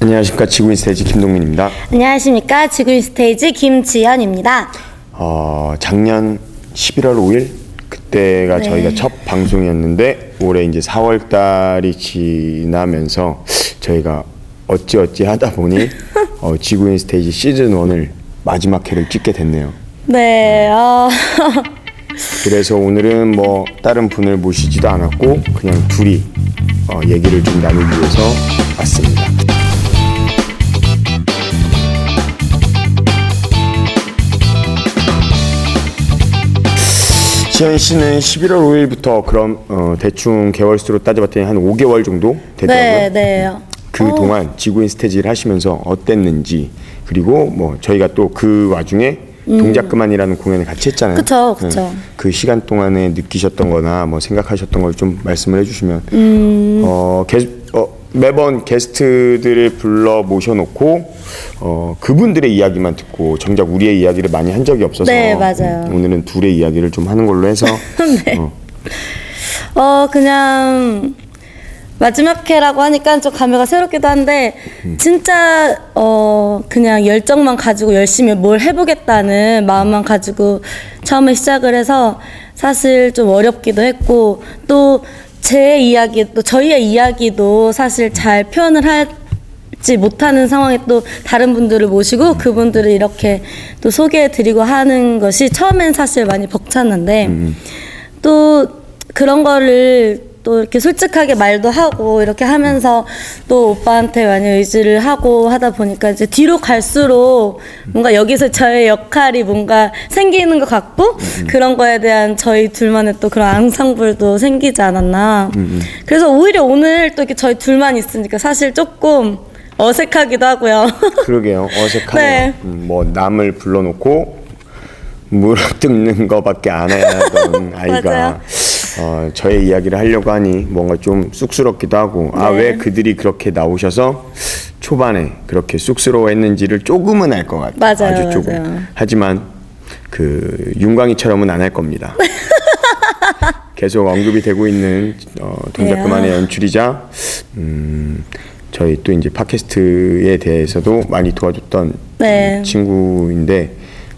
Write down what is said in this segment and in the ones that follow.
안녕하십니까 지구인 스테이지 김동민입니다. 안녕하십니까 지구인 스테이지 김지연입니다. 어, 작년 11월 5일 그때가 네. 저희가 첫 방송이었는데 올해 이제 4월 달이 지나면서 저희가 어찌 어찌 하다 보니 어, 지구인 스테이지 시즌 1을 마지막 회를 찍게 됐네요. 네, 어, 그래서 오늘은 뭐 다른 분을 모시지도 않았고 그냥 둘이 어, 얘기를 좀 나누기 위해서 왔습니다. 지현 씨는 11월 5일부터 그럼 어, 대충 개월 수로 따져봤더니 한 5개월 정도 되더라고요. 네, 네. 그 동안 지구인 스테이지를 하시면서 어땠는지 그리고 뭐 저희가 또 그 와중에 동작 그만이라는 공연을 같이 했잖아요. 음. 그쵸, 그쵸. 네. 그 시간 동안에 느끼셨던 거나 뭐 생각하셨던 걸 좀 말씀을 해주시면 음. 어, 게, 어, 매번 게스트들을 불러 모셔놓고 어, 그분들의 이야기만 듣고 정작 우리의 이야기를 많이 한 적이 없어서 네, 맞아요. 음, 오늘은 둘의 이야기를 좀 하는 걸로 해서 네. 어, 어, 그냥 마지막 회라고 하니까 좀 감회가 새롭기도 한데 진짜 어 그냥 열정만 가지고 열심히 뭘 해보겠다는 마음만 가지고 처음에 시작을 해서 사실 좀 어렵기도 했고 또 제 이야기 또 저희의 이야기도 사실 잘 표현을 하지 못하는 상황에 또 다른 분들을 모시고 그분들을 이렇게 또 소개해드리고 하는 것이 처음엔 사실 많이 벅찼는데 또 그런 거를 또 이렇게 솔직하게 말도 하고 이렇게 하면서 또 오빠한테 많이 의지를 하고 하다 보니까 이제 뒤로 갈수록 뭔가 여기서 저의 역할이 뭔가 생기는 것 같고 그런 거에 대한 저희 둘만의 또 그런 앙상블도 생기지 않았나. 그래서 오히려 오늘 또 이렇게 저희 둘만 있으니까 사실 조금 어색하기도 하고요. 그러게요. 어색하네요. 네. 음, 뭐 남을 불러놓고 물어뜯는 거밖에 안 하던 아이가 맞아요. 어, 저의 이야기를 하려고 하니 뭔가 좀 쑥스럽기도 하고 아 네. 왜 그들이 그렇게 나오셔서 초반에 그렇게 쑥스러워했는지를 조금은 알 것 같아요. 맞아요, 아주 조금. 맞아요. 하지만 그 윤광이처럼은 안 할 겁니다. 계속 언급이 되고 있는 어, 동작 네, 그만의 아. 연출이자 음, 저희 또 이제 팟캐스트에 대해서도 많이 도와줬던 네. 친구인데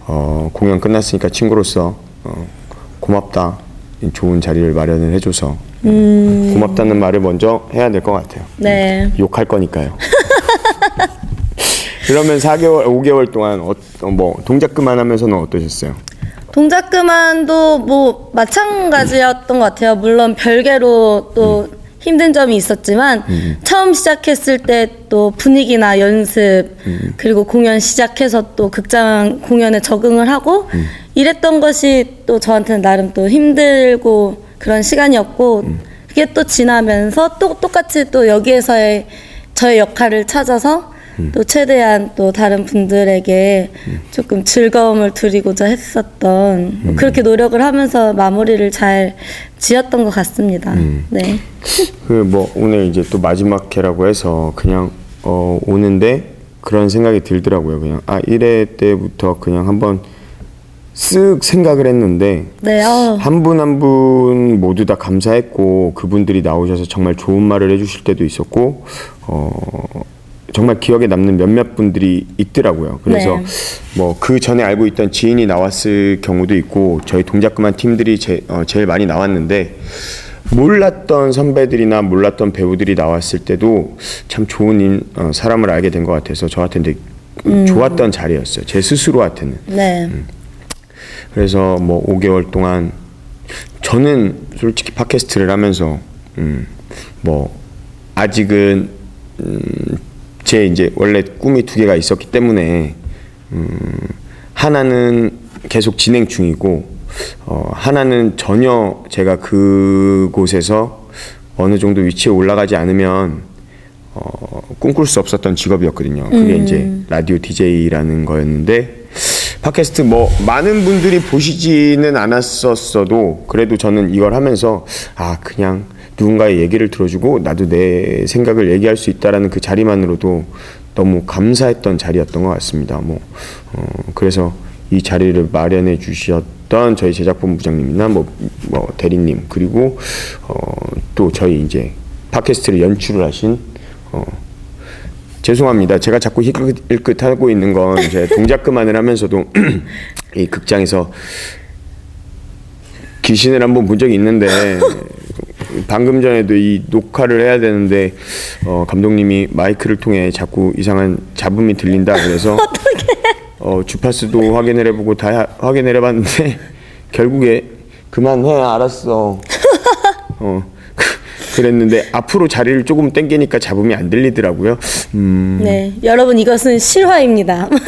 어, 공연 끝났으니까 친구로서 어, 고맙다 좋은 자리를 마련을 해줘서 음. 고맙다는 말을 먼저 해야 될 것 같아요. 네. 욕할 거니까요. 그러면 4개월, 5개월 동안 어, 어, 뭐 동작 그만하면서는 어떠셨어요? 동작 그만도 뭐 마찬가지였던 것 같아요. 물론 별개로 또 힘든 점이 있었지만 처음 시작했을 때 또 분위기나 연습 그리고 공연 시작해서 또 극장 공연에 적응을 하고 이랬던 것이 또 저한테는 나름 또 힘들고 그런 시간이었고 그게 또 지나면서 또 똑같이 또 여기에서의 저의 역할을 찾아서 또 최대한 또 다른 분들에게 조금 즐거움을 드리고자 했었던 뭐 그렇게 노력을 하면서 마무리를 잘 지었던 것 같습니다. 네. 그 뭐 오늘 이제 또 마지막 회라고 해서 그냥 어 오는데 그런 생각이 들더라고요. 그냥 아 1회 때부터 그냥 한번 쓱 생각을 했는데 네. 어. 한분 한 분 모두 다 감사했고 그분들이 나오셔서 정말 좋은 말을 해주실 때도 있었고 어 정말 기억에 남는 몇몇 분들이 있더라고요. 그래서 네. 뭐그 전에 알고 있던 지인이 나왔을 경우도 있고 저희 동작 그만 팀들이 제, 어, 제일 많이 나왔는데 몰랐던 선배들이나 몰랐던 배우들이 나왔을 때도 참 좋은 인, 어, 사람을 알게 된 것 같아서 저한테는 되게 좋았던 자리였어요. 제 스스로한테는. 네. 그래서 뭐 5개월 동안 저는 솔직히 팟캐스트를 하면서 음, 뭐 아직은 음, 제 이제 원래 꿈이 두 개가 있었기 때문에 음, 하나는 계속 진행 중이고 어, 하나는 전혀 제가 그곳에서 어느 정도 위치에 올라가지 않으면 어, 꿈꿀 수 없었던 직업이었거든요. 그게 이제 라디오 DJ라는 거였는데 팟캐스트 뭐 많은 분들이 보시지는 않았었어도 그래도 저는 이걸 하면서 아 그냥 누군가의 얘기를 들어주고 나도 내 생각을 얘기할 수 있다라는 그 자리만으로도 너무 감사했던 자리였던 것 같습니다. 뭐 어, 그래서 이 자리를 마련해 주셨던 저희 제작본 부장님이나 뭐, 뭐 대리님 그리고 어, 또 저희 이제 팟캐스트를 연출을 하신 어, 죄송합니다. 제가 자꾸 힐끗힐끗 하고 있는 건 제 동작 그만을 하면서도 이 극장에서 귀신을 한번 본 적이 있는데 방금 전에도 이 녹화를 해야 되는데 어, 감독님이 마이크를 통해 자꾸 이상한 잡음이 들린다 그래서 어, 주파수도 확인을 해보고 다 하- 확인을 해봤는데 결국에 그만해 알았어. 어 그랬는데 앞으로 자리를 조금 당기니까 잡음이 안 들리더라고요 음, 네, 여러분 이것은 실화입니다.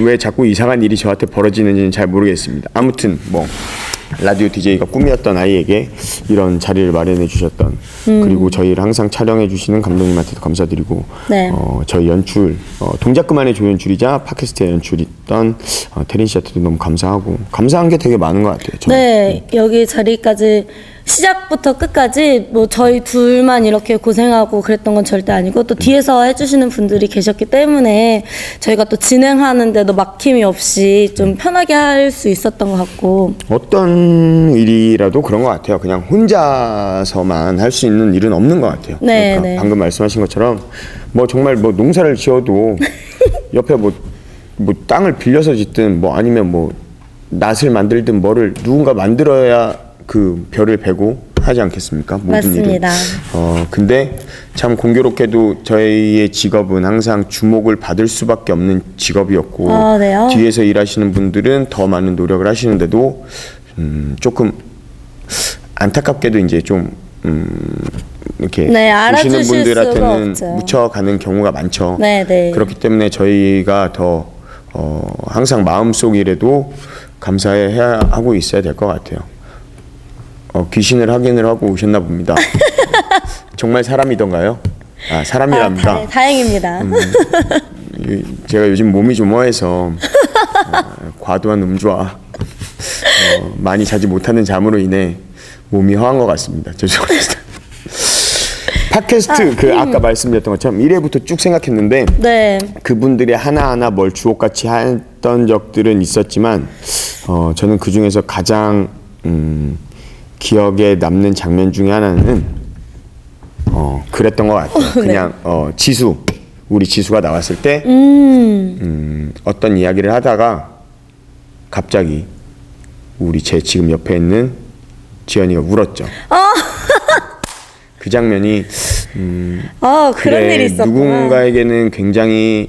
왜 자꾸 이상한 일이 저한테 벌어지는지는 잘 모르겠습니다. 아무튼 뭐 라디오 DJ가 꿈이었던 아이에게 이런 자리를 마련해 주셨던 그리고 저희를 항상 촬영해 주시는 감독님한테도 감사드리고 네. 어, 저희 연출 어, 동작 그만의 조연출이자 팟캐스트의 연출이던 어, 태린 씨한테도 너무 감사하고 감사한 게 되게 많은 것 같아요. 저는. 네, 여기 자리까지 시작부터 끝까지 뭐 저희 둘만 이렇게 고생하고 그랬던 건 절대 아니고 또 뒤에서 해주시는 분들이 계셨기 때문에 저희가 또 진행하는데도 막힘이 없이 좀 편하게 할 수 있었던 것 같고 어떤 일이라도 그런 것 같아요. 그냥 혼자서만 할 수 있는 일은 없는 것 같아요. 네, 그러니까 네. 방금 말씀하신 것처럼 뭐 정말 뭐 농사를 지어도 옆에 뭐, 뭐 땅을 빌려서 짓든 뭐 아니면 뭐 낫을 만들든 뭐를 누군가 만들어야 그 별을 베고 하지 않겠습니까? 모든 맞습니다. 일은. 어 근데 참 공교롭게도 저희의 직업은 항상 주목을 받을 수밖에 없는 직업이었고 아, 네요? 뒤에서 일하시는 분들은 더 많은 노력을 하시는데도 음, 조금 안타깝게도 이제 좀 음, 이렇게 네, 보시는 분들한테는. 묻혀가는 경우가 많죠. 네, 네. 그렇기 때문에 저희가 더 어, 항상 마음속이라도 감사해야 하고 있어야 될 것 같아요. 어, 귀신을 확인을 하고 오셨나 봅니다. 정말 사람이던가요? 아 아, 사람이랍니다. 다, 다행입니다. 이- 제가 요즘 몸이 좀 허해서 어, 과도한 음주와 어, 많이 자지 못하는 잠으로 인해 몸이 허한 것 같습니다. 죄송합니다. 팟캐스트 그 아까 말씀드렸던 것처럼 1회부터 쭉 생각했는데 네, 그분들이 하나하나 뭘 주옥같이 했던 적들은 있었지만 어, 저는 그 중에서 가장 음, 기억에 남는 장면 중에 하나는 어, 그랬던 것 같아요. 그냥 어, 지수 우리 지수가 나왔을 때 음, 어떤 이야기를 하다가 갑자기 우리 제 지금 옆에 있는 지연이가 울었죠. 그 장면이 아 그런 그래, 일이 있었구나. 누군가에게는 굉장히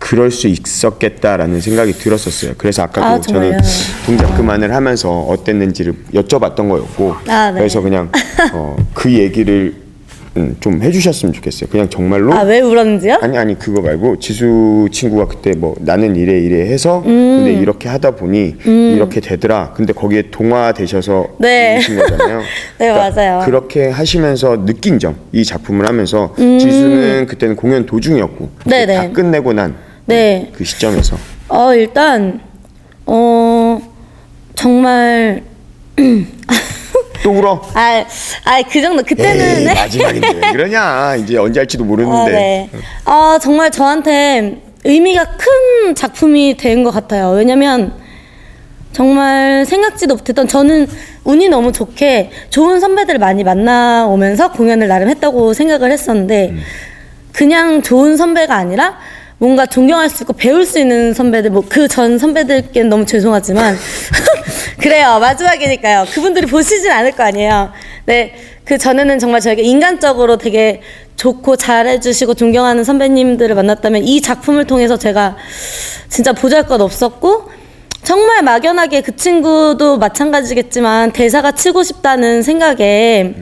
그럴 수 있었겠다라는 생각이 들었었어요. 그래서 아까도 아, 저는? 동작 그만을 하면서 어땠는지를 여쭤봤던 거였고 아, 네. 그래서 그냥 어, 그 얘기를 음, 좀 해주셨으면 좋겠어요. 그냥 정말로 아 왜 울었는지요? 아니 아니 그거 말고 지수 친구가 그때 뭐 나는 이래 이래 해서 음. 근데 이렇게 하다 보니 이렇게 되더라. 근데 거기에 동화 되셔서 네. 우신 거잖아요. 네, 맞아요. 그렇게 하시면서 느낀 점, 이 작품을 하면서 지수는 그때는 공연 도중이었고 음. 네, 다 네. 끝내고 난 그 네. 시점에서 어 일단 어 정말 또 울어. 아 아 그 정도 그때는 에이, 네. 마지막인데 왜 그러냐. 이제 언제 할지도 아, 모르는데. 네. 아, 정말 저한테 의미가 큰 작품이 된 것 같아요. 왜냐면 정말 생각지도 못했던 저는 운이 너무 좋게 좋은 선배들을 많이 만나오면서 공연을 나름 했다고 생각을 했었는데 그냥 좋은 선배가 아니라 뭔가 존경할 수 있고 배울 수 있는 선배들 뭐 그 전 선배들께는 너무 죄송하지만 그래요. 마지막이니까요. 그분들이 보시진 않을 거 아니에요. 네 그 전에는 정말 저에게 인간적으로 되게 좋고 잘해주시고 존경하는 선배님들을 만났다면 이 작품을 통해서 제가 진짜 보잘것 없었고 정말 막연하게 그 친구도 마찬가지겠지만 대사가 치고 싶다는 생각에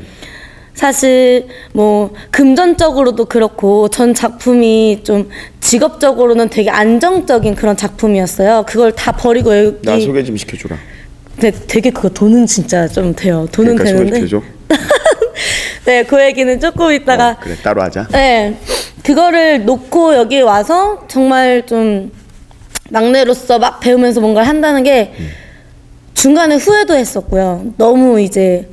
사실 뭐 금전적으로도 그렇고 전 작품이 좀 직업적으로는 되게 안정적인 그런 작품이었어요. 그걸 다 버리고 여기 나 소개 좀 시켜줘라. 네, 되게 그거 돈은 진짜 좀 돼요. 돈은 그러니까 되는데. 소개 시켜줘. 네, 그 얘기는 조금 이따가 어, 그래 따로 하자. 네. 그거를 놓고 여기 와서 정말 좀 막내로서 막 배우면서 뭔가를 한다는 게 중간에 후회도 했었고요. 너무 이제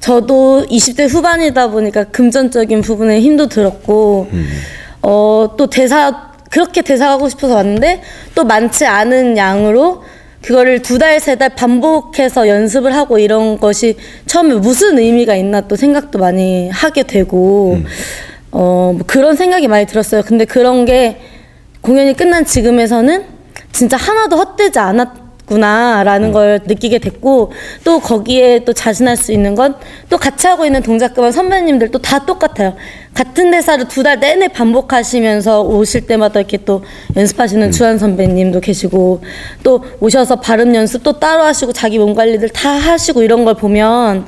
저도 20대 후반이다 보니까 금전적인 부분에 힘도 들었고 어, 또 대사 그렇게 대사하고 싶어서 왔는데 또 많지 않은 양으로 그거를 두 달, 세 달 반복해서 연습을 하고 이런 것이 처음에 무슨 의미가 있나 또 생각도 많이 하게 되고 어, 뭐 그런 생각이 많이 들었어요. 근데 그런 게 공연이 끝난 지금에서는 진짜 하나도 헛되지 않았 구나라는 걸 느끼게 됐고 또 거기에 또 자신할 수 있는 건 또 같이 하고 있는 동작그만 선배님들도 다 똑같아요. 같은 대사를 두 달 내내 반복하시면서 오실 때마다 이렇게 또 연습하시는 주한 선배님도 계시고 또 오셔서 발음 연습 또 따로 하시고 자기 몸 관리들 다 하시고 이런 걸 보면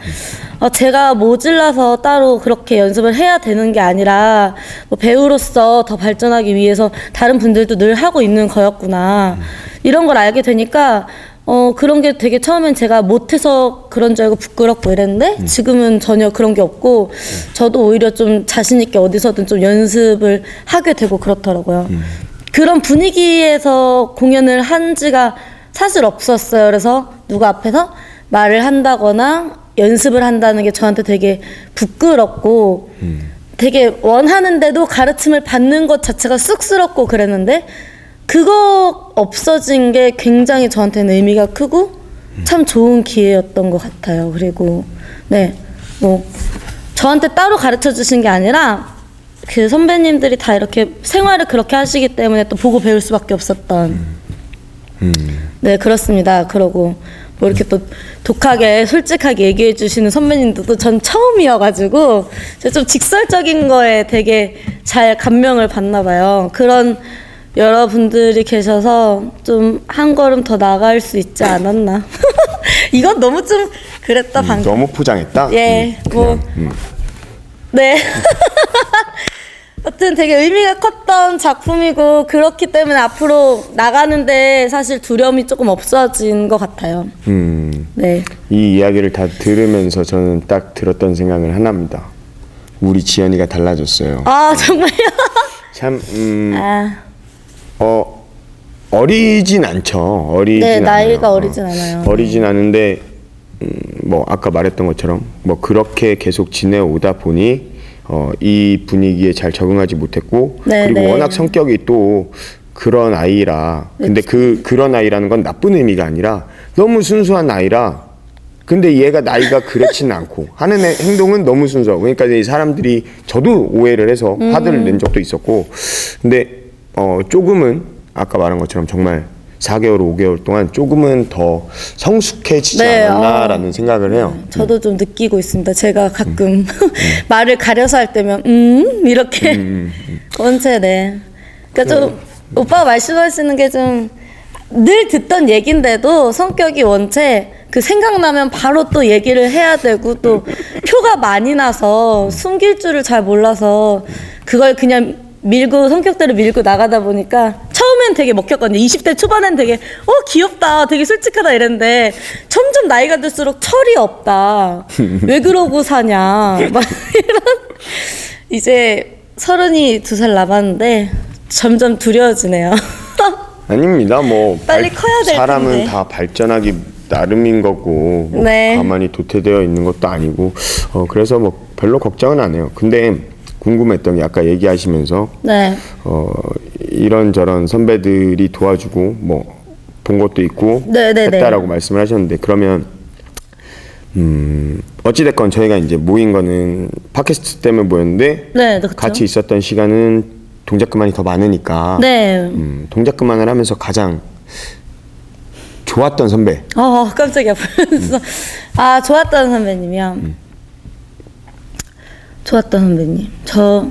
어, 제가 모질라서 따로 그렇게 연습을 해야 되는 게 아니라 뭐 배우로서 더 발전하기 위해서 다른 분들도 늘 하고 있는 거였구나 이런 걸 알게 되니까 어 그런 게 되게 처음엔 제가 못해서 그런 줄 알고 부끄럽고 이랬는데 지금은 전혀 그런 게 없고 저도 오히려 좀 자신 있게 어디서든 좀 연습을 하게 되고 그렇더라고요. 그런 분위기에서 공연을 한 지가 사실 없었어요. 그래서 누가 앞에서 말을 한다거나 연습을 한다는 게 저한테 되게 부끄럽고 되게 원하는데도 가르침을 받는 것 자체가 쑥스럽고 그랬는데 그거 없어진 게 굉장히 저한테는 의미가 크고 참 좋은 기회였던 것 같아요. 그리고 네, 뭐 저한테 따로 가르쳐 주신 게 아니라 그 선배님들이 다 이렇게 생활을 그렇게 하시기 때문에 또 보고 배울 수밖에 없었던 네 그렇습니다. 그러고 뭐 이렇게 또 독하게 솔직하게 얘기해 주시는 선배님들도 전 처음이어가지고 좀 직설적인 거에 되게 잘 감명을 받나 봐요. 그런 여러분들이 계셔서 좀 한 걸음 더 나갈 수 있지 않았나. 이건 너무 좀 그랬다 음, 방금. 너무 포장했다. 예, 음, 뭐. 그냥, 음. 네. 어쨌든 되게 의미가 컸던 작품이고 그렇기 때문에 앞으로 나가는데 사실 두려움이 조금 없어진 것 같아요. 음, 네. 이 이야기를 다 들으면서 저는 딱 들었던 생각을 하나입니다. 우리 지연이가 달라졌어요. 아 정말요? 참, 음, 아, 어, 어리진 않죠. 어리진 네, 않아요. 나이가 어, 어리진 않아요. 어리진 않은데, 음, 뭐, 아까 말했던 것처럼, 뭐, 그렇게 계속 지내오다 보니, 어, 이 분위기에 잘 적응하지 못했고, 네, 그리고 네. 워낙 성격이 또 그런 아이라, 근데 그, 그런 아이라는 건 나쁜 의미가 아니라, 너무 순수한 아이라, 근데 얘가 나이가 그렇지는 않고 하는 애- 행동은 너무 순수하고 그러니까 이 사람들이 저도 오해를 해서 음. 화들을 낸 적도 있었고 근데 어 조금은 아까 말한 것처럼 정말 4개월 5개월 동안 조금은 더 성숙해지지 네, 않았나라는 생각을 해요. 저도 좀 느끼고 있습니다. 제가 가끔 말을 가려서 할 때면 음? 이렇게 원체 네. 그러니까 좀 오빠가 말씀하시는 게 좀 늘 듣던 얘긴데도 성격이 원체 그 생각나면 바로 또 얘기를 해야 되고 또 표가 많이 나서 숨길 줄을 잘 몰라서 그걸 그냥 밀고 성격대로 밀고 나가다 보니까 처음엔 되게 먹혔거든요. 20대 초반엔 되게 어 귀엽다, 되게 솔직하다 이랬는데 점점 나이가 들수록 철이 없다. 왜 그러고 사냐. 막 이런 이제 서른이 두 살 남았는데 점점 두려워지네요. 아닙니다. 뭐 빨리 커야 될 사람은 텐데. 다 발전하기 나름인 거고 뭐 네. 가만히 도태되어 있는 것도 아니고 어 그래서 뭐 별로 걱정은 안 해요. 근데 궁금했던 게 아까 얘기하시면서 네. 어 이런 저런 선배들이 도와주고 뭐 본 것도 있고 네, 네, 네. 했다라고 말씀을 하셨는데 그러면 음 어찌 됐건 저희가 이제 모인 거는 팟캐스트 때문에 모였는데 네, 그렇죠. 같이 있었던 시간은 동작 그만이 더 많으니까 네. 음, 동작 그만을 하면서 가장 좋았던 선배 어, 깜짝이야. 벌써. 아, 좋았던 선배님이요. 좋았던 선배님. 저,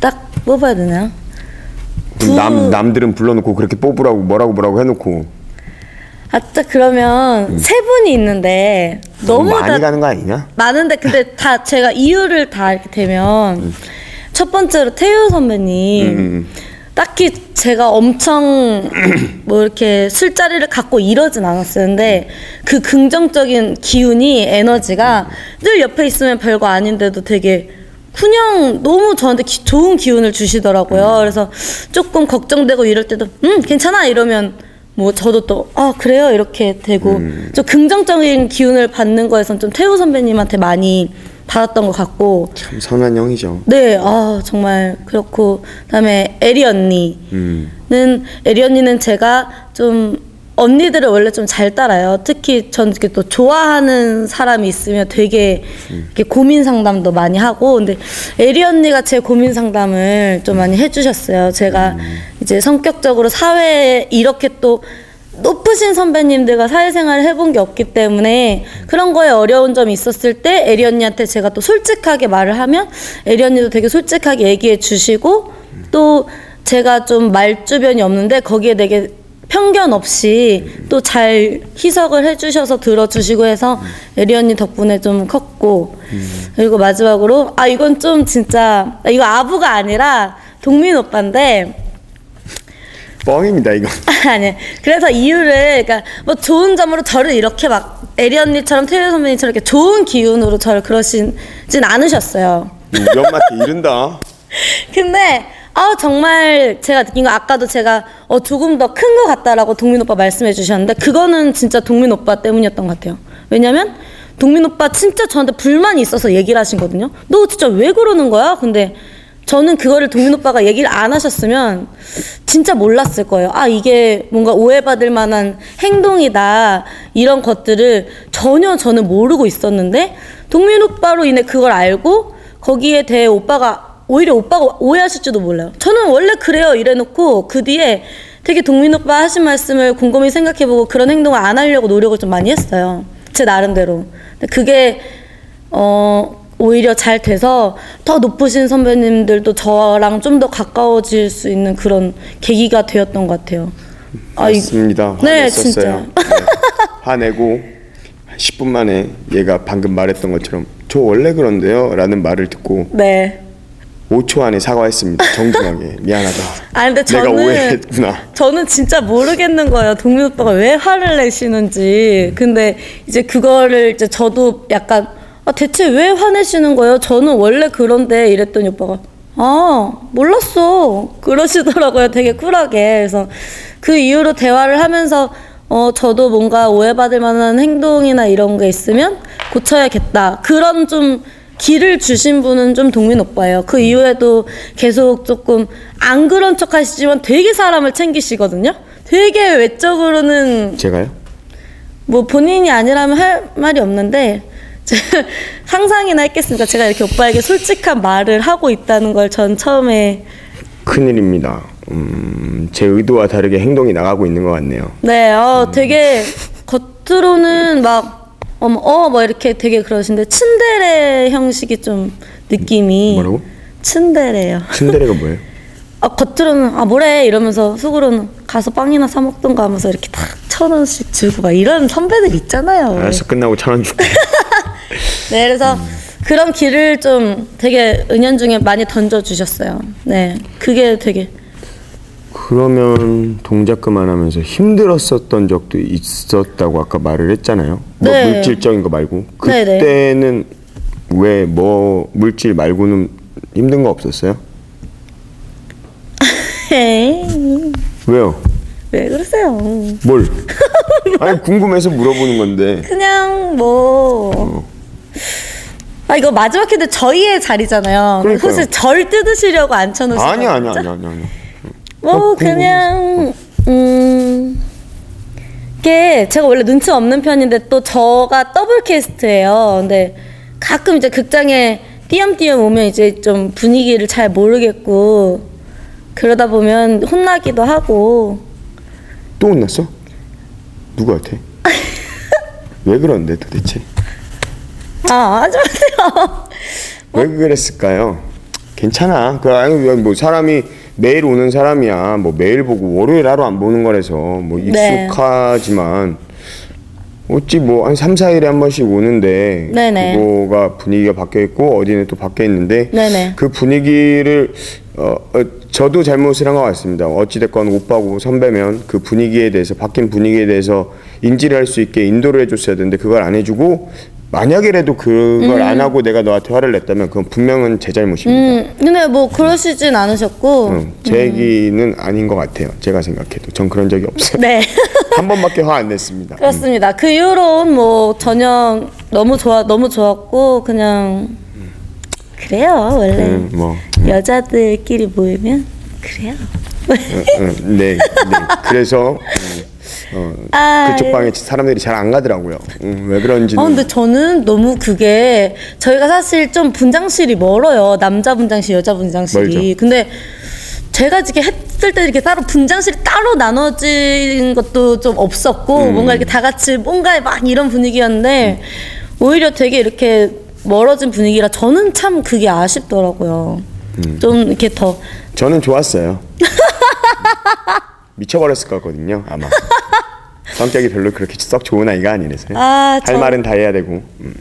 딱 뽑아야 되나요? 두- 남 남들은 불러놓고 그렇게 뽑으라고 뭐라고 뭐라고 해놓고 아, 딱 그러면 세 분이 있는데 너무 많이 다 가는 거 아니냐? 많은데 근데 다 제가 이유를 다 이렇게 되면 첫 번째로 태유 선배님 음. 딱히 제가 엄청 뭐 이렇게 술자리를 갖고 이러진 않았어요. 근데 그 긍정적인 기운이 에너지가 늘 옆에 있으면 별거 아닌데도 되게 그냥 너무 저한테 기- 좋은 기운을 주시더라고요. 그래서 조금 걱정되고 이럴 때도 음 괜찮아 이러면 뭐 저도 또 아 그래요 이렇게 되고 좀 긍정적인 기운을 받는 거에선 좀 태우 선배님한테 많이 받았던 것 같고 참 선한 형이죠. 네, 아 정말 그렇고 그다음에 에리 언니는 음. 에리 언니는 제가 좀 언니들을 원래 좀 잘 따라요. 특히 전 이렇게 또 좋아하는 사람이 있으면 되게 이렇게 고민 상담도 많이 하고, 근데 에리 언니가 제 고민 상담을 좀 많이 해주셨어요. 제가 이제 성격적으로 사회에 이렇게 또 높으신 선배님들과 사회생활을 해본 게 없기 때문에 그런 거에 어려운 점이 있었을 때 에리 언니한테 제가 또 솔직하게 말을 하면 에리 언니도 되게 솔직하게 얘기해 주시고 또 제가 좀 말주변이 없는데 거기에 되게 편견 없이 또 잘 희석을 해주셔서 들어주시고 해서 에리 언니 덕분에 좀 컸고 그리고 마지막으로 아 이건 좀 진짜 아, 이거 아부가 아니라 동민 오빠인데 뻥입니다 이거. 아니 그래서 이유를 그러니까 뭐 좋은 점으로 저를 이렇게 막 에리 언니처럼 태유 선배님처럼 이렇게 좋은 기운으로 저를 그러시진 않으셨어요. 우리 엄마한테 이른다. 근데 아 정말 제가 느낀 거 아까도 제가 어 조금 더큰거 같다라고 동민 오빠 말씀해 주셨는데 그거는 진짜 동민 오빠 때문이었던 것 같아요. 왜냐면 동민 오빠 진짜 저한테 불만이 있어서 얘기를 하신 거거든요. 너 진짜 왜 그러는 거야? 근데 저는 그거를 동민 오빠가 얘기를 안 하셨으면 진짜 몰랐을 거예요. 아, 이게 뭔가 오해받을 만한 행동이다. 이런 것들을 전혀 저는 모르고 있었는데, 동민 오빠로 인해 그걸 알고, 거기에 대해 오빠가, 오히려 오빠가 오해하실지도 몰라요. 저는 원래 그래요. 이래놓고, 그 뒤에 되게 동민 오빠 하신 말씀을 곰곰이 생각해보고 그런 행동을 안 하려고 노력을 좀 많이 했어요. 제 나름대로. 근데 그게, 어, 오히려 잘 돼서 더 높으신 선배님들도 저랑 좀 더 가까워질 수 있는 그런 계기가 되었던 것 같아요. 아, 이- 맞습니다. 네, 화냈었어요. 진짜. 네. 화내고 10분 만에 얘가 방금 말했던 것처럼 저 원래 그런데요 라는 말을 듣고 네. 5초 안에 사과했습니다. 정중하게 미안하다. 아 근데 내가 저는 오해했구나. 저는 진짜 모르겠는 거예요. 동민 오빠가 왜 화를 내시는지. 근데 이제 그거를 이제 저도 약간 아, 대체 왜 화내시는 거예요? 저는 원래 그런데 이랬더니 오빠가 아 몰랐어 그러시더라고요. 되게 쿨하게. 그래서 그 이후로 대화를 하면서 어 저도 뭔가 오해받을 만한 행동이나 이런 게 있으면 고쳐야겠다. 그런 좀 길을 주신 분은 좀 동민 오빠예요. 그 이후에도 계속 조금 안 그런 척 하시지만 되게 사람을 챙기시거든요. 되게 외적으로는 제가요? 뭐 본인이 아니라면 할 말이 없는데 제가 상상이나 했겠습니까? 제가 이렇게 오빠에게 솔직한 말을 하고 있다는 걸 전 처음에 큰일입니다. 음, 제 의도와 다르게 행동이 나가고 있는 것 같네요. 네, 어, 되게 겉으로는 막 어머 어뭐 이렇게 되게 그러신데 츤데레 형식이 좀 느낌이 뭐라고? 츤데레요. 츤데레가 뭐예요? 아 겉으로는 아 뭐래 이러면서 속으로는 가서 빵이나 사 먹던가 하면서 이렇게 탁천 원씩 주고 막 이런 선배들 있잖아요. 알았어 끝나고 천 원 줄게. 네, 그래서 그런 길을 좀 되게 은연중에 많이 던져 주셨어요. 네, 그게 되게 그러면 동작 그만하면서 힘들었었던 적도 있었다고 아까 말을 했잖아요. 뭐 네. 물질적인 거 말고 네, 네. 그때는 왜 뭐 물질 말고는 힘든 거 없었어요? 에이, 왜요? 왜 그러세요? 뭘? 아니 궁금해서 물어보는 건데. 그냥 뭐. 아 이거 마지막 회데 저희의 자리잖아요. 그러니까요. 혹시 절 뜯으시려고 앉혀놓으신 아니 거 아니? 아니 아니 아니. 뭐 그냥 음 이게 제가 원래 눈치 없는 편인데 또 저가 더블 캐스트예요. 근데 가끔 이제 극장에 띄엄띄엄 오면 이제 좀 분위기를 잘 모르겠고 그러다 보면 혼나기도 하고 또 혼났어? 누구한테? 왜 그런데 도대체? 아 하지 마세요. 왜 그랬을까요? 괜찮아. 그 아니 뭐 사람이 매일 오는 사람이야. 뭐 매일 보고 월요일 하루 안 보는 거라서 뭐 네. 익숙하지만 어찌 뭐 한 3, 4일에 한 번씩 오는데 네네. 그거가 분위기가 바뀌어 있고 어디는 또 바뀌어 있는데 네네. 그 분위기를 어, 어 저도 잘못을 한 것 같습니다. 어찌 됐건 오빠고 선배면 그 분위기에 대해서 바뀐 분위기에 대해서 인지를 할 수 있게 인도를 해줬어야 되는데 그걸 안 해주고 만약이라도 그걸 안 하고 내가 너한테 화를 냈다면 그건 분명은 제 잘못입니다. 음 근데 뭐 그러시진 않으셨고 응, 제 얘기는 아닌 것 같아요. 제가 생각해도 전 그런 적이 없어요. 네. 한 번밖에 화 안 냈습니다. 그렇습니다. 그 이후로는 뭐 전혀 너무 좋아 너무 좋았고 그냥 그래요 원래 음, 뭐 여자들끼리 모이면 그래요. 응, 응, 네, 네. 그래서 음, 어, 아, 그쪽 예. 방에 사람들이 잘 안 가더라고요. 음, 왜 그런지는 아 근데 저는 너무 그게 저희가 사실 좀 분장실이 멀어요. 남자 분장실, 여자 분장실이. 멀죠. 근데 제가 이렇게 했을 때 이렇게 따로 분장실이 따로 나눠진 것도 좀 없었고 음. 뭔가 이렇게 다 같이 뭔가 막 이런 분위기였는데 오히려 되게 이렇게 멀어진 분위기라 저는 참 그게 아쉽더라고요. 음. 좀 이렇게 더 저는 좋았어요. 미쳐버렸을 거거든요, 아마. 성격이 별로 그렇게 썩 좋은 아이가 아니라서요. 아, 할 저- 말은 다 해야 되고. 음.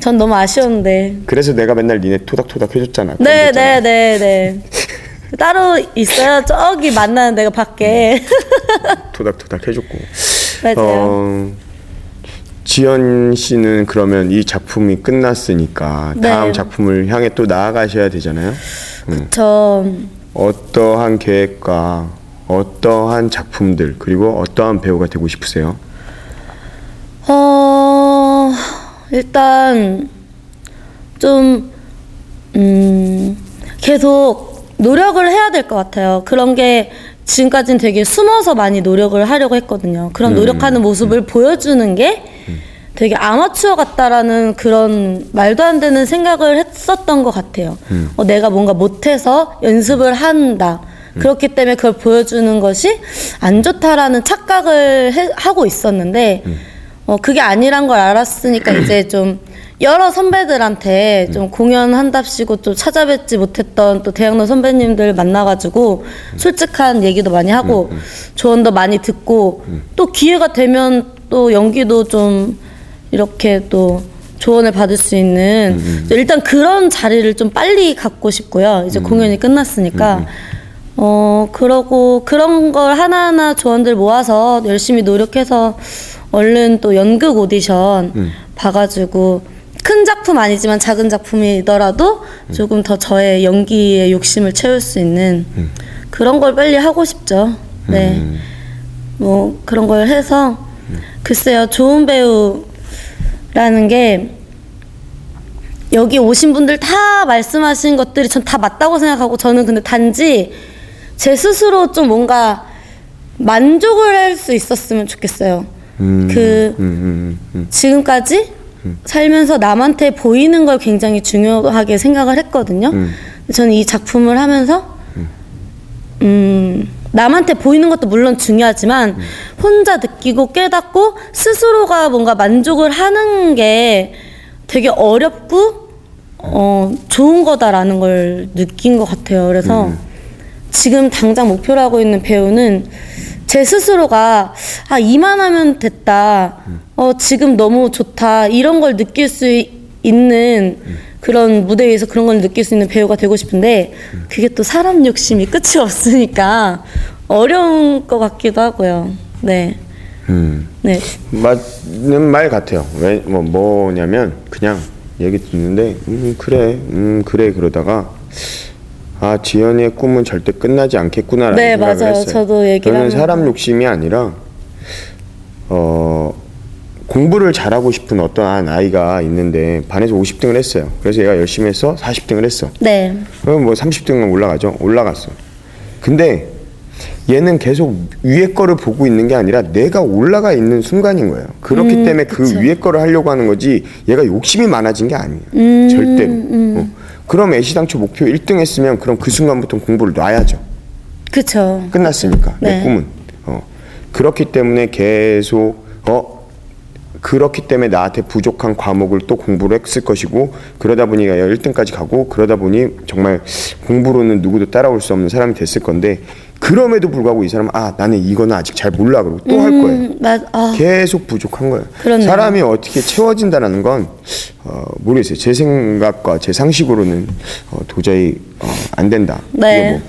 전 너무 아쉬웠는데. 그래서 내가 맨날 니네 토닥토닥 해줬잖아. 네. 네, 네, 네. 따로 있어요. 저기 만나는 데가 밖에. 토닥토닥 해줬고. 맞아요. 어, 지연 씨는 그러면 이 작품이 끝났으니까 네. 다음 작품을 향해 또 나아가셔야 되잖아요. 음. 저 어떠한 계획과 어떠한 작품들 그리고 어떠한 배우가 되고 싶으세요? 어, 일단 좀 음, 계속 노력을 해야 될 것 같아요. 그런 게 지금까지는 되게 숨어서 많이 노력을 하려고 했거든요. 그런 노력하는 모습을 보여주는 게 되게 아마추어 같다라는 그런 말도 안 되는 생각을 했었던 것 같아요. 어, 내가 뭔가 못해서 연습을 한다. 그렇기 때문에 그걸 보여주는 것이 안 좋다라는 착각을 해- 하고 있었는데, 어, 그게 아니란 걸 알았으니까 이제 좀 여러 선배들한테 좀 공연한답시고 또 찾아뵙지 못했던 또 대학로 선배님들 만나가지고 솔직한 얘기도 많이 하고 조언도 많이 듣고 또 기회가 되면 또 연기도 좀 이렇게 또 조언을 받을 수 있는 일단 그런 자리를 좀 빨리 갖고 싶고요. 이제 공연이 끝났으니까. 어, 그러고 그런 걸 하나하나 조언들 모아서 열심히 노력해서 얼른 또 연극 오디션 봐가지고 큰 작품 아니지만 작은 작품이더라도 조금 더 저의 연기의 욕심을 채울 수 있는 그런 걸 빨리 하고 싶죠. 네. 뭐 그런 걸 해서 글쎄요, 좋은 배우라는 게 여기 오신 분들 다 말씀하신 것들이 전 다 맞다고 생각하고 저는 근데 단지 제 스스로 좀 뭔가 만족을 할 수 있었으면 좋겠어요. 그 음, 음, 음. 지금까지 살면서 남한테 보이는 걸 굉장히 중요하게 생각을 했거든요. 저는 이 작품을 하면서 음, 남한테 보이는 것도 물론 중요하지만 혼자 느끼고 깨닫고 스스로가 뭔가 만족을 하는 게 되게 어렵고 어, 좋은 거다라는 걸 느낀 것 같아요. 그래서 지금 당장 목표로 하고 있는 배우는 제 스스로가 아 이만하면 됐다. 어 지금 너무 좋다. 이런 걸 느낄 수 있는 그런 무대 위에서 그런 걸 느낄 수 있는 배우가 되고 싶은데 그게 또 사람 욕심이 끝이 없으니까 어려운 것 같기도 하고요. 네. 음. 네. 맞는 말 같아요. 왜, 뭐, 뭐냐면, 그냥 얘기 듣는데, 음, 그래, 음, 그래, 그러다가, 아, 지연이의 꿈은 절대 끝나지 않겠구나라는 네, 생각을 맞아요. 했어요. 저도 얘기를 저는 하면서. 사람 욕심이 아니라, 어, 공부를 잘하고 싶은 어떠한 아이가 있는데, 반에서 50등을 했어요. 그래서 얘가 열심히 해서 40등을 했어. 네. 그럼 뭐 30등은 올라가죠. 올라갔어. 근데 얘는 계속 위에 거를 보고 있는 게 아니라 내가 올라가 있는 순간인 거예요. 그렇기 때문에 그 그쵸. 위에 거를 하려고 하는 거지 얘가 욕심이 많아진 게 아니에요. 절대로. 어. 그럼 애시당초 목표 1등 했으면 그럼 그 순간부터 공부를 놔야죠. 그쵸. 끝났으니까 내 네. 꿈은. 어. 그렇기 때문에 계속 어 그렇기 때문에 나한테 부족한 과목을 또 공부를 했을 것이고 그러다 보니 1등까지 가고 그러다 보니 정말 공부로는 누구도 따라올 수 없는 사람이 됐을 건데 그럼에도 불구하고 이 사람은 아 나는 이거는 아직 잘 몰라 그러고 또 할 거예요. 음, 맞, 아, 계속 부족한 거예요. 그렇네요. 사람이 어떻게 채워진다라는 건 어, 모르겠어요. 제 생각과 제 상식으로는 어, 도저히 어, 안 된다. 네. 이게 뭐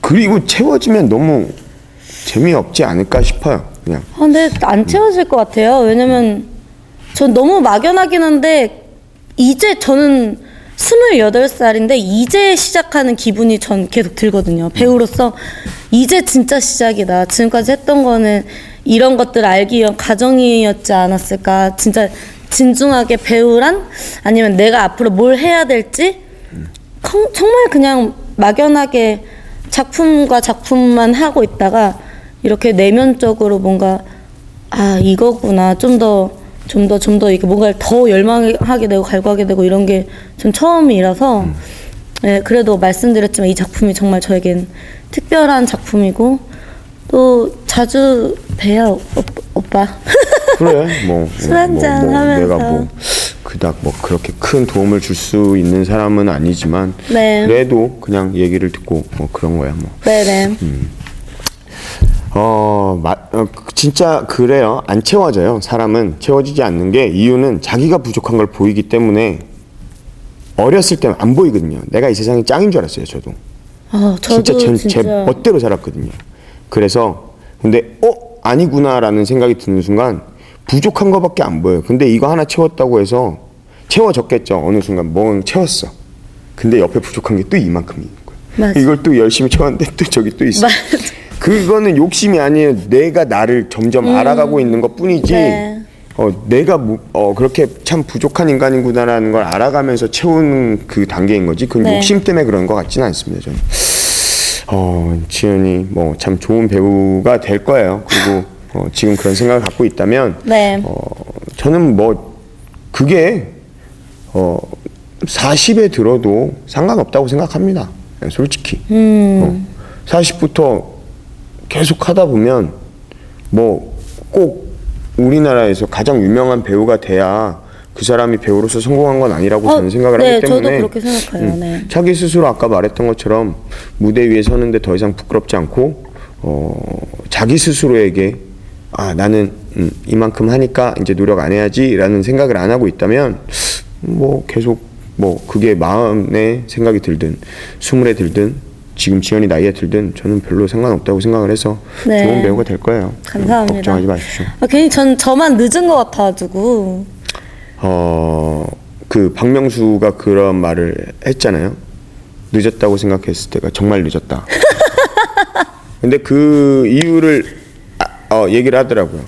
그리고 채워지면 너무 재미없지 않을까 싶어요. 그냥 아, 근데 안 채워질 것 같아요. 왜냐면 전 너무 막연하긴 한데 이제 저는 28살인데 이제 시작하는 기분이 전 계속 들거든요. 배우로서 이제 진짜 시작이다. 지금까지 했던 거는 이런 것들 알기 위한 과정이었지 않았을까. 진짜 진중하게 배우란 아니면 내가 앞으로 뭘 해야 될지 컹- 정말 그냥 막연하게 작품과 작품만 하고 있다가 이렇게 내면적으로 뭔가 아 이거구나 좀더 좀 더 좀 더 이렇게 뭔가를 더 열망하게 되고 갈구하게 되고 이런 게전 처음이라서 네, 그래도 말씀드렸지만 이 작품이 정말 저에겐 특별한 작품이고 또 자주 봬요 오, 오빠 그래 뭐술 한잔 하면서. 내가 뭐 그닥 뭐 그렇게 큰 도움을 줄 수 있는 사람은 아니지만 네. 그래도 그냥 얘기를 듣고 뭐 그런 거야 뭐. 네네 어, 마, 어, 그- 진짜 그래요. 안 채워져요. 사람은 채워지지 않는 게 이유는 자기가 부족한 걸 보이기 때문에 어렸을 때는 안 보이거든요. 내가 이 세상에 짱인 줄 알았어요. 저도. 아 저도 진짜 제, 진짜, 제 멋대로 살았거든요. 그래서 근데 어 아니구나라는 생각이 드는 순간 부족한 거밖에 안 보여요. 근데 이거 하나 채웠다고 해서 채워졌겠죠. 어느 순간 뭐 채웠어. 근데 옆에 부족한 게 또 이만큼 있는 거야. 맞아. 이걸 또 열심히 채웠는데 또 저기 또 있어. 그거는 욕심이 아니에요. 내가 나를 점점 알아가고 있는 것 뿐이지. 음. 네. 어, 내가 무- 어, 그렇게 참 부족한 인간이구나라는 걸 알아가면서 채우는 그 단계인 거지. 그건 네. 욕심 때문에 그런 것 같지는 않습니다. 저는. 어, 지연이 뭐 참 좋은 배우가 될 거예요. 그리고 어, 지금 그런 생각을 갖고 있다면 네. 어, 저는 뭐 그게 어, 40에 들어도 상관없다고 생각합니다. 솔직히. 음. 어, 40부터 계속 하다 보면 뭐 꼭 우리나라에서 가장 유명한 배우가 돼야 그 사람이 배우로서 성공한 건 아니라고 어, 저는 생각을 네, 하기 때문에 저도 그렇게 생각해요. 네. 자기 스스로 아까 말했던 것처럼 무대 위에 서는데 더 이상 부끄럽지 않고 어, 자기 스스로에게 아 나는 음, 이만큼 하니까 이제 노력 안 해야지라는 생각을 안 하고 있다면 뭐 계속 뭐 그게 마음에 생각이 들든 스물에 들든 지금 지연이 나이에 들든 저는 별로 상관없다고 생각을 해서 네. 좋은 배우가 될 거예요. 감사합니다. 걱정하지 마십시오. 아, 괜히 전 저만 늦은 것 같아가지고 어, 그 박명수가 그런 말을 했잖아요. 늦었다고 생각했을 때가 정말 늦었다. 근데 그 이유를 아, 어, 얘기를 하더라고요.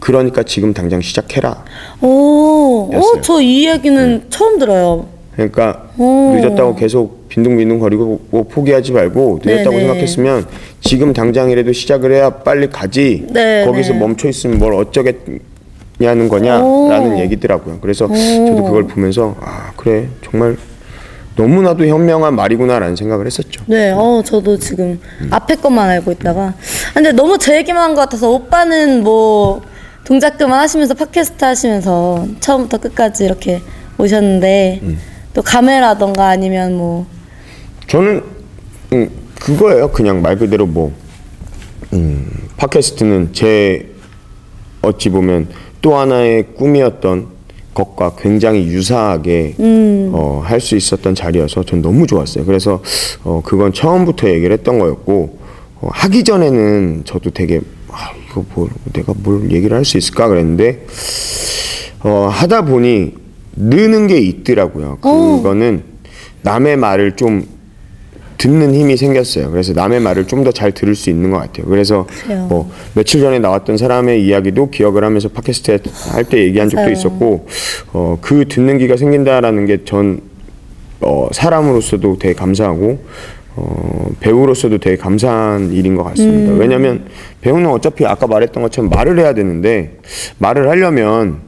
그러니까 지금 당장 시작해라. 오. 오, 저이 얘기는 처음 들어요. 그러니까 오. 늦었다고 계속 빈둥빈둥 거리고 뭐 포기하지 말고 늦었다고 네네. 생각했으면 지금 당장이라도 시작을 해야 빨리 가지. 네, 거기서 네. 멈춰 있으면 뭘 어쩌겠냐는 거냐라는 얘기더라고요. 그래서 저도 그걸 보면서 아 그래 정말 너무나도 현명한 말이구나라는 생각을 했었죠. 네, 어, 저도 지금 앞에 것만 알고 있다가. 아, 근데 너무 제 얘기만 한 것 같아서 오빠는 뭐 동작 그만 하시면서 팟캐스트 하시면서 처음부터 끝까지 이렇게 오셨는데 또 감회라던가 아니면 뭐 저는 음, 그거예요. 그냥 말 그대로 뭐 음, 팟캐스트는 제 어찌 보면 또 하나의 꿈이었던 것과 굉장히 유사하게 어, 할 수 있었던 자리여서 전 너무 좋았어요. 그래서 어, 그건 처음부터 얘기를 했던 거였고 어, 하기 전에는 저도 되게 아, 이거 뭐 내가 뭘 얘기를 할 수 있을까 그랬는데 어, 하다 보니 느는 게 있더라고요. 그거는 남의 말을 좀 듣는 힘이 생겼어요. 그래서 남의 말을 좀 더 잘 들을 수 있는 것 같아요. 그래서 그래요. 뭐 며칠 전에 나왔던 사람의 이야기도 기억을 하면서 팟캐스트 할 때 얘기한 적도 맞아요. 있었고 어, 그 듣는 기가 생긴다라는 게전 어, 사람으로서도 되게 감사하고 어, 배우로서도 되게 감사한 일인 것 같습니다. 음. 왜냐하면 배우는 어차피 아까 말했던 것처럼 말을 해야 되는데 말을 하려면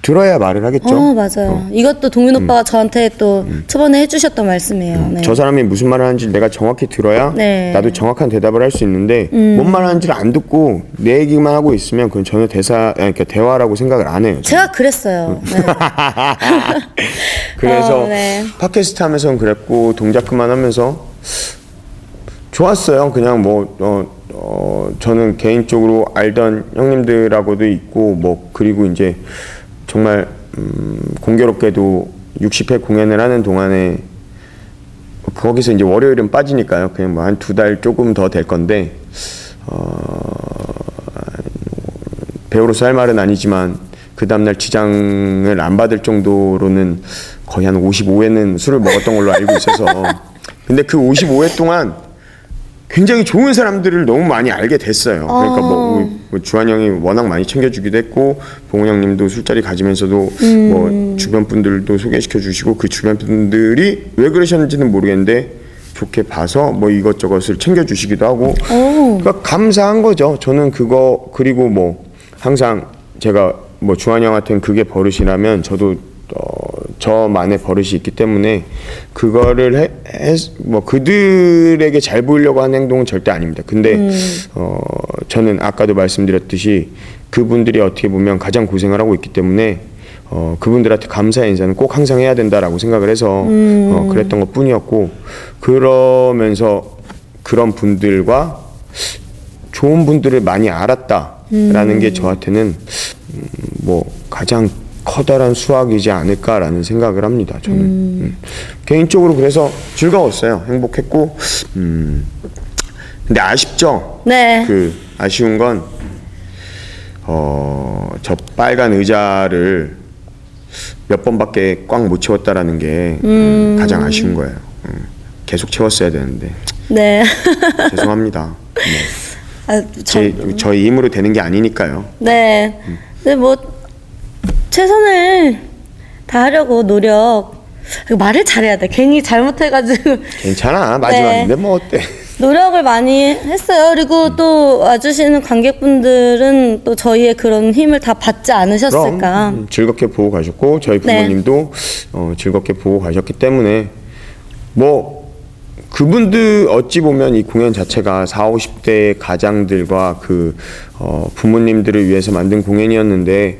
들어야 말을 하겠죠. 어, 맞아요. 이것도 동민 오빠가 저한테 또 초반에 해주셨던 말씀이에요. 네. 저 사람이 무슨 말을 하는지 내가 정확히 들어야 네. 음. 나도 정확한 대답을 할 수 있는데 뭔 말 하는지를 안 듣고 내 얘기만 하고 있으면 그건 전혀 대사 아니, 그러니까 대화라고 생각을 안 해요. 저는. 제가 그랬어요. 네. 그래서 어, 네. 팟캐스트 하면서는 그랬고 동작 그만하면서 좋았어요. 그냥 뭐 어, 어, 저는 개인적으로 알던 형님들하고도 있고 뭐 그리고 이제 정말 음, 공교롭게도 60회 공연을 하는 동안에 거기서 이제 월요일은 빠지니까요. 그냥 뭐 한 두 달 조금 더 될 건데 어, 배우로서 할 말은 아니지만 그 다음날 지장을 안 받을 정도로는 거의 한 55회는 술을 먹었던 걸로 알고 있어서 근데 그 55회 동안 굉장히 좋은 사람들을 너무 많이 알게 됐어요. 그러니까 뭐, 우리 뭐 주한 형이 워낙 많이 챙겨주기도 했고 봉훈 형님도 술자리 가지면서도 뭐 주변 분들도 소개시켜 주시고 그 주변 분들이 왜 그러셨는지는 모르겠는데 좋게 봐서 뭐 이것저것을 챙겨 주시기도 하고 오. 그러니까 감사한 거죠. 저는 그거 그리고 뭐 항상 제가 뭐 주한 형한테는 그게 버릇이라면 저도 어, 저만의 버릇이 있기 때문에 그거를 해, 해, 뭐 그들에게 잘 보이려고 하는 행동은 절대 아닙니다. 근데 어, 저는 아까도 말씀드렸듯이 그분들이 어떻게 보면 가장 고생을 하고 있기 때문에 어, 그분들한테 감사의 인사는 꼭 항상 해야 된다라고 생각을 해서 어, 그랬던 것 뿐이었고 그러면서 그런 분들과 좋은 분들을 많이 알았다라는 게 저한테는 음, 뭐 가장 커다란 수학이지 않을까라는 생각을 합니다. 저는 음. 개인적으로 그래서 즐거웠어요. 행복했고 음. 근데 아쉽죠. 네. 그 아쉬운 건 어, 저 빨간 의자를 몇 번밖에 꽉 못 채웠다라는 게 음, 가장 아쉬운 거예요. 음, 계속 채웠어야 되는데 네. 죄송합니다. 뭐, 아, 저, 제, 저희 힘으로 되는 게 아니니까요. 네. 근데 뭐 최선을 다하려고 노력. 말을 잘해야 돼. 괜히 잘못해가지고 괜찮아 마지막인데 뭐 어때? 노력을 많이 했어요. 그리고 또 와주시는 관객분들은 또 저희의 그런 힘을 다 받지 않으셨을까. 음, 즐겁게 보고 가셨고 저희 네. 부모님도 어, 즐겁게 보고 가셨기 때문에 뭐 그분들 어찌 보면 이 공연 자체가 4, 50대 가장들과 그 어, 부모님들을 위해서 만든 공연이었는데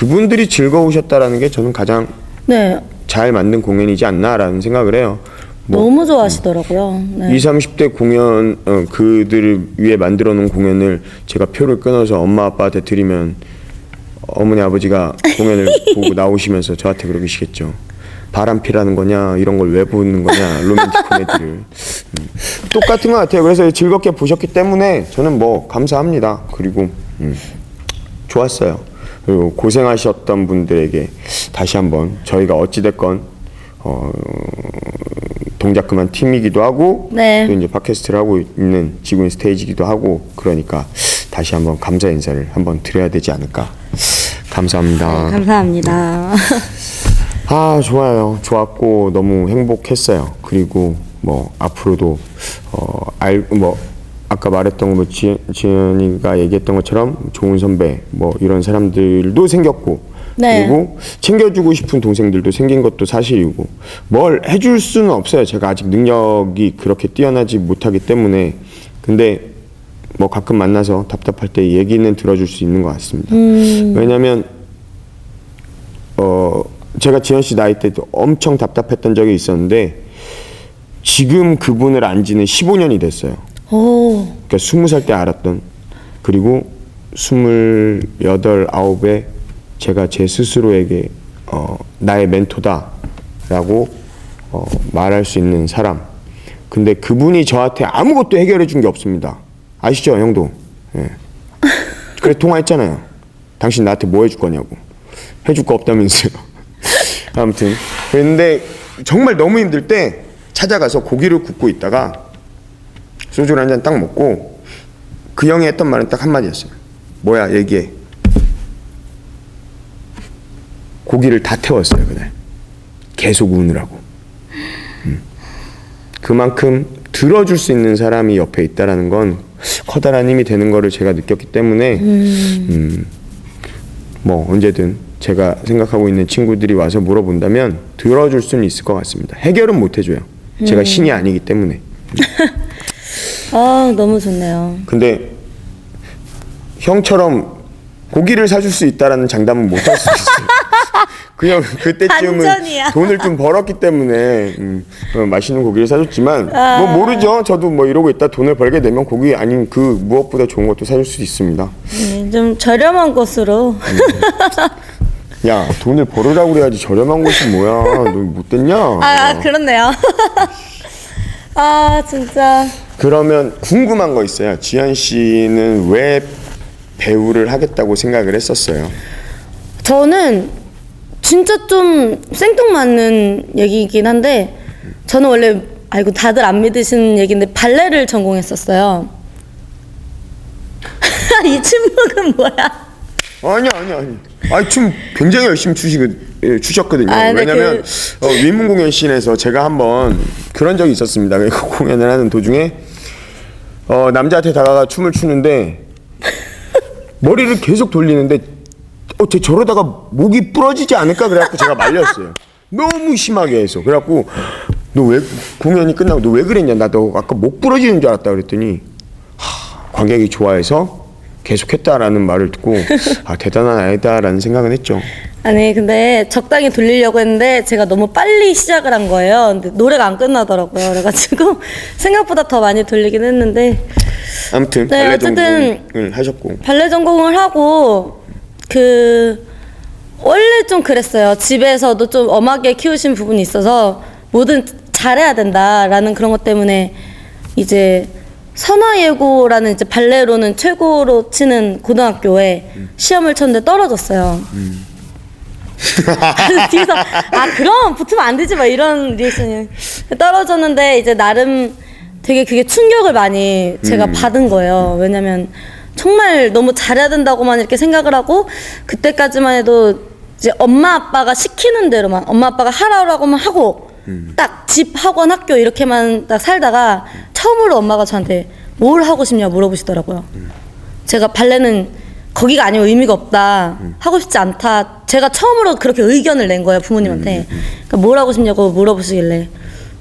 그분들이 즐거우셨다라는 게 저는 가장 네. 잘 만든 공연이지 않나라는 생각을 해요. 뭐 너무 좋아하시더라고요. 네. 20, 30대 공연 어, 그들을 위해 만들어 놓은 공연을 제가 표를 끊어서 엄마 아빠한테 드리면 어머니 아버지가 공연을 보고 나오시면서 저한테 그러시겠죠. 바람피라는 거냐 이런 걸 왜 보는 거냐 로맨틱 코미디를 음. 똑같은 것 같아요. 그래서 즐겁게 보셨기 때문에 저는 뭐 감사합니다. 그리고 음, 좋았어요. 그리고 고생하셨던 분들에게 다시 한번 저희가 어찌 됐건 어, 동작 그만 팀이기도 하고 네. 또 이제 팟캐스트를 하고 있는 지구인 스테이지기도 하고 그러니까 다시 한번 감사 인사를 한번 드려야 되지 않을까. 감사합니다. 감사합니다. 아 좋아요 좋았고 너무 행복했어요 그리고 뭐 앞으로도 어알뭐 아까 말했던 뭐 지- 지연이가 얘기했던 것처럼 좋은 선배 뭐 이런 사람들도 생겼고 네. 그리고 챙겨주고 싶은 동생들도 생긴 것도 사실이고 뭘 해줄 수는 없어요 제가 아직 능력이 그렇게 뛰어나지 못하기 때문에 근데 뭐 가끔 만나서 답답할 때 얘기는 들어줄 수 있는 것 같습니다 왜냐면 어 제가 지현 씨 나이 때도 엄청 답답했던 적이 있었는데 지금 그분을 안 지는 15년이 됐어요. 오. 그러니까 20살 때 알았던 그리고 28, 9에 제가 제 스스로에게 어, 나의 멘토다라고 어, 말할 수 있는 사람. 근데 그분이 저한테 아무것도 해결해 준 게 없습니다. 아시죠, 형도? 예. 그래 통화했잖아요. 당신 나한테 뭐 해줄 거냐고. 해줄 거 없다면서요. 아무튼 근데 정말 너무 힘들 때 찾아가서 고기를 굽고 있다가 소주를 한 잔 딱 먹고 그 형이 했던 말은 딱 한마디였어요. 뭐야 얘기해. 고기를 다 태웠어요 그날. 계속 우느라고. 음. 그만큼 들어줄 수 있는 사람이 옆에 있다라는 건 커다란 힘이 되는 거를 제가 느꼈기 때문에 음, 뭐 언제든 제가 생각하고 있는 친구들이 와서 물어본다면 들어줄 수는 있을 것 같습니다. 해결은 못 해줘요. 제가 신이 아니기 때문에. 아, 너무 좋네요. 근데 형처럼 고기를 사줄 수 있다라는 장담은 못 할 수 있어요. 그냥 그때쯤은 반전이야. 돈을 좀 벌었기 때문에 음, 어, 맛있는 고기를 사줬지만 아. 뭐 모르죠. 저도 뭐 이러고 있다 돈을 벌게 되면 고기 아닌 그 무엇보다 좋은 것도 사줄 수 있습니다. 네, 좀 저렴한 곳으로. 야 돈을 벌으라고 그래야지 저렴한 곳이 뭐야? 너 못됐냐? 아, 그렇네요. 아, 진짜. 그러면 궁금한 거 있어요. 지현 씨는 왜 배우를 하겠다고 생각을 했었어요? 저는 진짜 좀 생뚱맞는 얘기이긴 한데 저는 원래 아이고 다들 안 믿으시는 얘기인데 발레를 전공했었어요. 이 침묵은 뭐야? 아니 아니 아니. 아니 춤 굉장히 열심히 추시거 예, 추셨거든요. 아, 네, 왜냐면 어, 위문공연 씬에서 제가 한번 그런 적이 있었습니다. 그 공연을 하는 도중에 어, 남자한테 다가가 춤을 추는데 머리를 계속 돌리는데 어, 쟤 저러다가 목이 부러지지 않을까 그래갖고 제가 말렸어요. 너무 심하게 해서 그래갖고 너 왜 공연이 끝나고 너 왜 그랬냐 나 너 아까 목 부러지는 줄 알았다 그랬더니 하, 관객이 좋아해서 계속했다라는 말을 듣고 아 대단한 아이다라는 생각은 했죠. 아니 근데 적당히 돌리려고 했는데 제가 너무 빨리 시작을 한 거예요. 근데 노래가 안 끝나더라고요. 그래가지고 생각보다 더 많이 돌리긴 했는데 아무튼 네, 발레 어쨌든 전공을 하셨고 발레 전공을 하고 그 원래 좀 그랬어요. 집에서도 좀 엄하게 키우신 부분이 있어서 뭐든 잘해야 된다라는 그런 것 때문에 이제 선화예고라는 이제 발레로는 최고로 치는 고등학교에 시험을 쳤는데 떨어졌어요. 그래서 뒤에서 아 그럼 붙으면 안 되지 막 이런 리액션이 떨어졌는데 이제 나름 되게 그게 충격을 많이 제가 받은 거예요. 왜냐면 정말 너무 잘해야 된다고만 이렇게 생각을 하고 그때까지만 해도 이제 엄마 아빠가 시키는 대로만 엄마 아빠가 하라고만 하고 딱 집 학원 학교 이렇게만 딱 살다가 처음으로 엄마가 저한테 뭘 하고 싶냐 물어보시더라고요. 제가 발레는 거기가 아니면 의미가 없다. 하고 싶지 않다. 제가 처음으로 그렇게 의견을 낸 거예요 부모님한테. 그러니까 뭘 하고 싶냐고 물어보시길래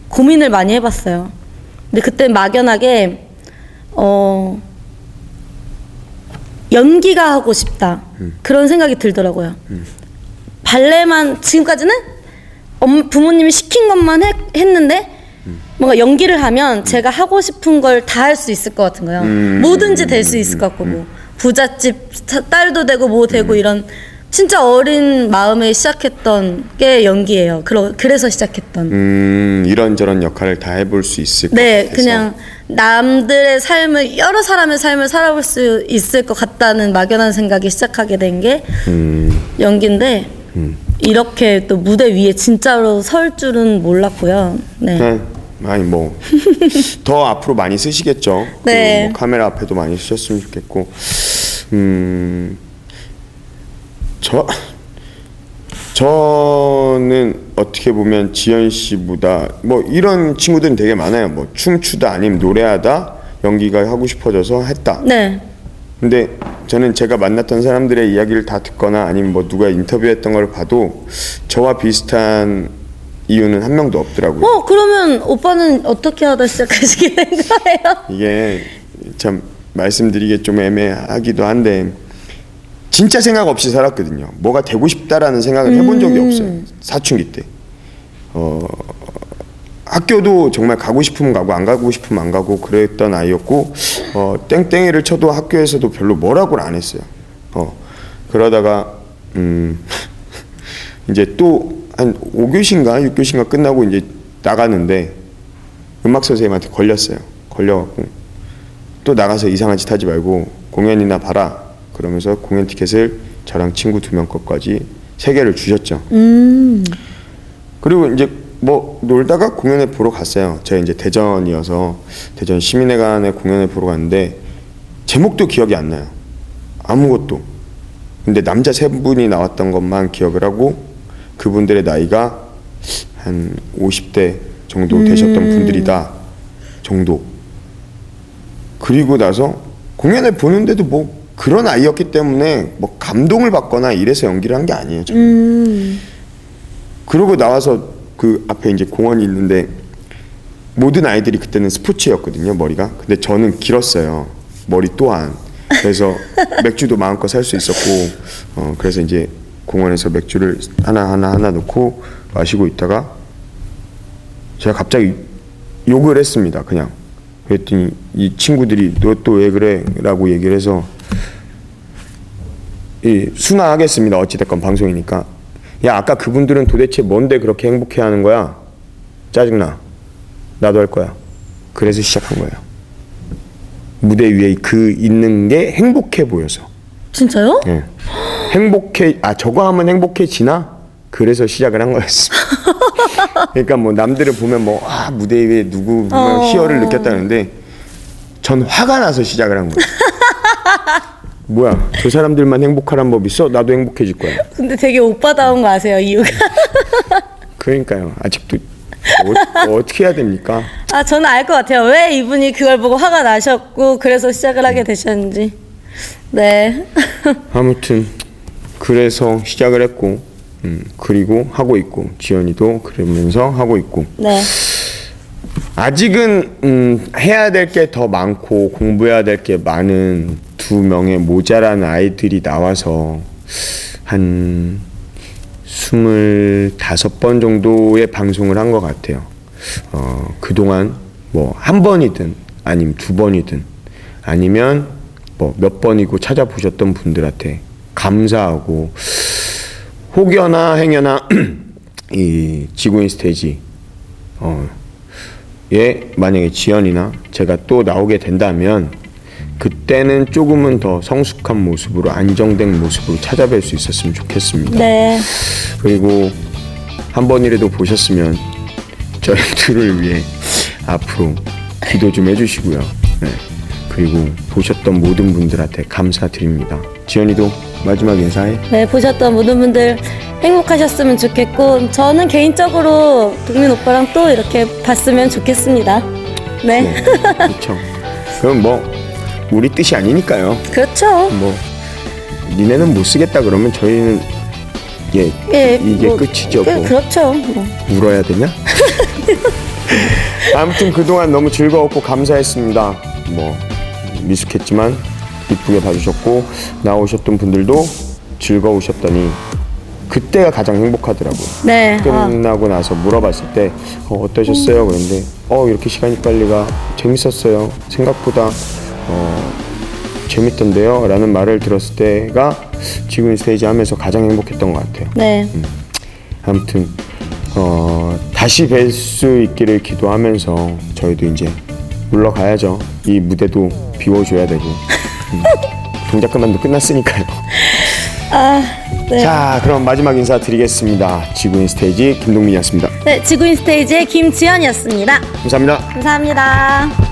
고민을 많이 해봤어요. 근데 그때 막연하게 어 연기가 하고 싶다. 그런 생각이 들더라고요. 발레만 지금까지는 엄, 부모님이 시킨 것만 했, 했는데 뭔가 연기를 하면 제가 하고 싶은 걸 다 할 수 있을 것 같은 거예요. 뭐든지 될 수 있을 것 같고 뭐 부잣집 사- 딸도 되고 뭐 되고 이런 진짜 어린 마음에 시작했던 게 연기예요. 그러, 그래서 시작했던. 음 이런저런 역할을 다 해볼 수 있을 것 네, 같아서 그냥 남들의 삶을 여러 사람의 삶을 살아볼 수 있을 것 같다는 막연한 생각이 시작하게 된 게 연기인데 이렇게 또 무대 위에 진짜로 설 줄은 몰랐고요. 네. 네. 아니 뭐 더 앞으로 많이 쓰시겠죠. 그 네. 뭐 카메라 앞에도 많이 쓰셨으면 좋겠고, 음, 저 저는 어떻게 보면 지연 씨보다 뭐 이런 친구들은 되게 많아요. 뭐 춤추다 아니면 노래하다 연기가 하고 싶어져서 했다. 네. 근데 저는 제가 만났던 사람들의 이야기를 다 듣거나 아니면 뭐 누가 인터뷰했던 걸 봐도 저와 비슷한 이유는 한 명도 없더라고요. 어 그러면 오빠는 어떻게 하다 시작하시게 된 거예요? 이게 참 말씀드리기 좀 애매하기도 한데 진짜 생각 없이 살았거든요. 뭐가 되고 싶다라는 생각을 해본 적이 없어요. 사춘기 때. 어, 학교도 정말 가고 싶으면 가고 안 가고 싶으면 안 가고 그랬던 아이였고 어, 땡땡이를 쳐도 학교에서도 별로 뭐라고를 안 했어요. 어, 그러다가 음, 이제 또 한 5교시인가 6교시인가 끝나고 이제 나가는데 음악 선생님한테 걸렸어요. 걸려갖고 또 나가서 이상한 짓 하지 말고 공연이나 봐라. 그러면서 공연 티켓을 저랑 친구 두 명 것까지 세 개를 주셨죠. 그리고 이제 뭐 놀다가 공연을 보러 갔어요. 제가 이제 대전이어서 대전 시민회관에 공연을 보러 갔는데 제목도 기억이 안 나요. 아무것도. 근데 남자 세 분이 나왔던 것만 기억을 하고 그분들의 나이가 한 50대 정도 되셨던 분들이다 정도. 그리고 나서 공연을 보는데도 뭐 그런 아이였기 때문에 뭐 감동을 받거나 이래서 연기를 한 게 아니에요. 저는. 그러고 나와서 그 앞에 이제 공원이 있는데 모든 아이들이 그때는 스포츠였거든요 머리가 근데 저는 길었어요 머리 또한 그래서 맥주도 마음껏 살 수 있었고 어 그래서 이제 공원에서 맥주를 하나 하나 하나 놓고 마시고 있다가 제가 갑자기 욕을 했습니다 그냥 그랬더니 이 친구들이 너 또 왜 그래라고 얘기를 해서 이 순화하겠습니다. 어찌됐건 방송이니까. 야 아까 그분들은 도대체 뭔데 그렇게 행복해하는 거야? 짜증나. 나도 할 거야. 그래서 시작한 거예요. 무대 위에 그 있는 게 행복해 보여서. 진짜요? 예. 행복해 아 저거 하면 행복해지나? 그래서 시작을 한 거였습니다. 그러니까 뭐 남들을 보면 뭐 아 무대 위에 누구 보면 어. 희열을 느꼈다는데 전 화가 나서 시작을 한 거예요. 뭐야 저 사람들만 행복하란 법 있어? 나도 행복해질 거야. 근데 되게 오빠다운 거 아세요 이유가? 그러니까요. 아직도 어, 어떻게 해야 됩니까? 아 저는 알 것 같아요. 왜 이분이 그걸 보고 화가 나셨고 그래서 시작을 하게 되셨는지. 네. 아무튼 그래서 시작을 했고 음, 그리고 하고 있고 지연이도 그러면서 하고 있고 네. 아직은 음, 해야 될 게 더 많고 공부해야 될 게 많은 두 명의 모자란 아이들이 나와서 한 스물다섯 번 정도의 방송을 한 것 같아요. 어, 그동안 뭐 한 번이든 아니면 두 번이든 아니면 뭐 몇 번이고 찾아보셨던 분들한테 감사하고 혹여나 행여나 이 지구인 스테이지 어, 예, 만약에 지연이나 제가 또 나오게 된다면 그때는 조금은 더 성숙한 모습으로 안정된 모습으로 찾아뵐 수 있었으면 좋겠습니다. 네. 그리고 한 번이라도 보셨으면 저희 둘을 위해 앞으로 기도 좀 해주시고요. 네. 그리고 보셨던 모든 분들한테 감사드립니다. 지연이도 마지막 인사해. 네, 보셨던 모든 분들 행복하셨으면 좋겠고 저는 개인적으로 동민 오빠랑 또 이렇게 봤으면 좋겠습니다. 네. 네, 그렇죠. 그럼 뭐 우리 뜻이 아니니까요. 그렇죠. 뭐 니네는 못 쓰겠다 그러면 저희는 예, 예, 이게 뭐, 끝이죠. 그, 뭐. 그렇죠. 뭐. 울어야 되냐? 아무튼 그동안 너무 즐거웠고 감사했습니다. 뭐 미숙했지만 이쁘게 봐주셨고 나오셨던 분들도 즐거우셨더니 그때가 가장 행복하더라고요. 네. 아, 끝나고 나서 물어봤을 때 어, 어떠셨어요? 그런데 어 이렇게 시간이 빨리 가 재밌었어요. 생각보다 어, 재밌던데요? 라는 말을 들었을 때가 지금 스테이지 하면서 가장 행복했던 것 같아요. 네. 아무튼 어, 다시 뵐 수 있기를 기도하면서 저희도 이제 물러가야죠. 이 무대도 비워줘야 되고 음, 동작 그만도 끝났으니까요. 아, 네. 자, 그럼 마지막 인사 드리겠습니다. 지구인 스테이지 김동민이었습니다. 네, 지구인 스테이지의 김지연이었습니다. 감사합니다. 감사합니다.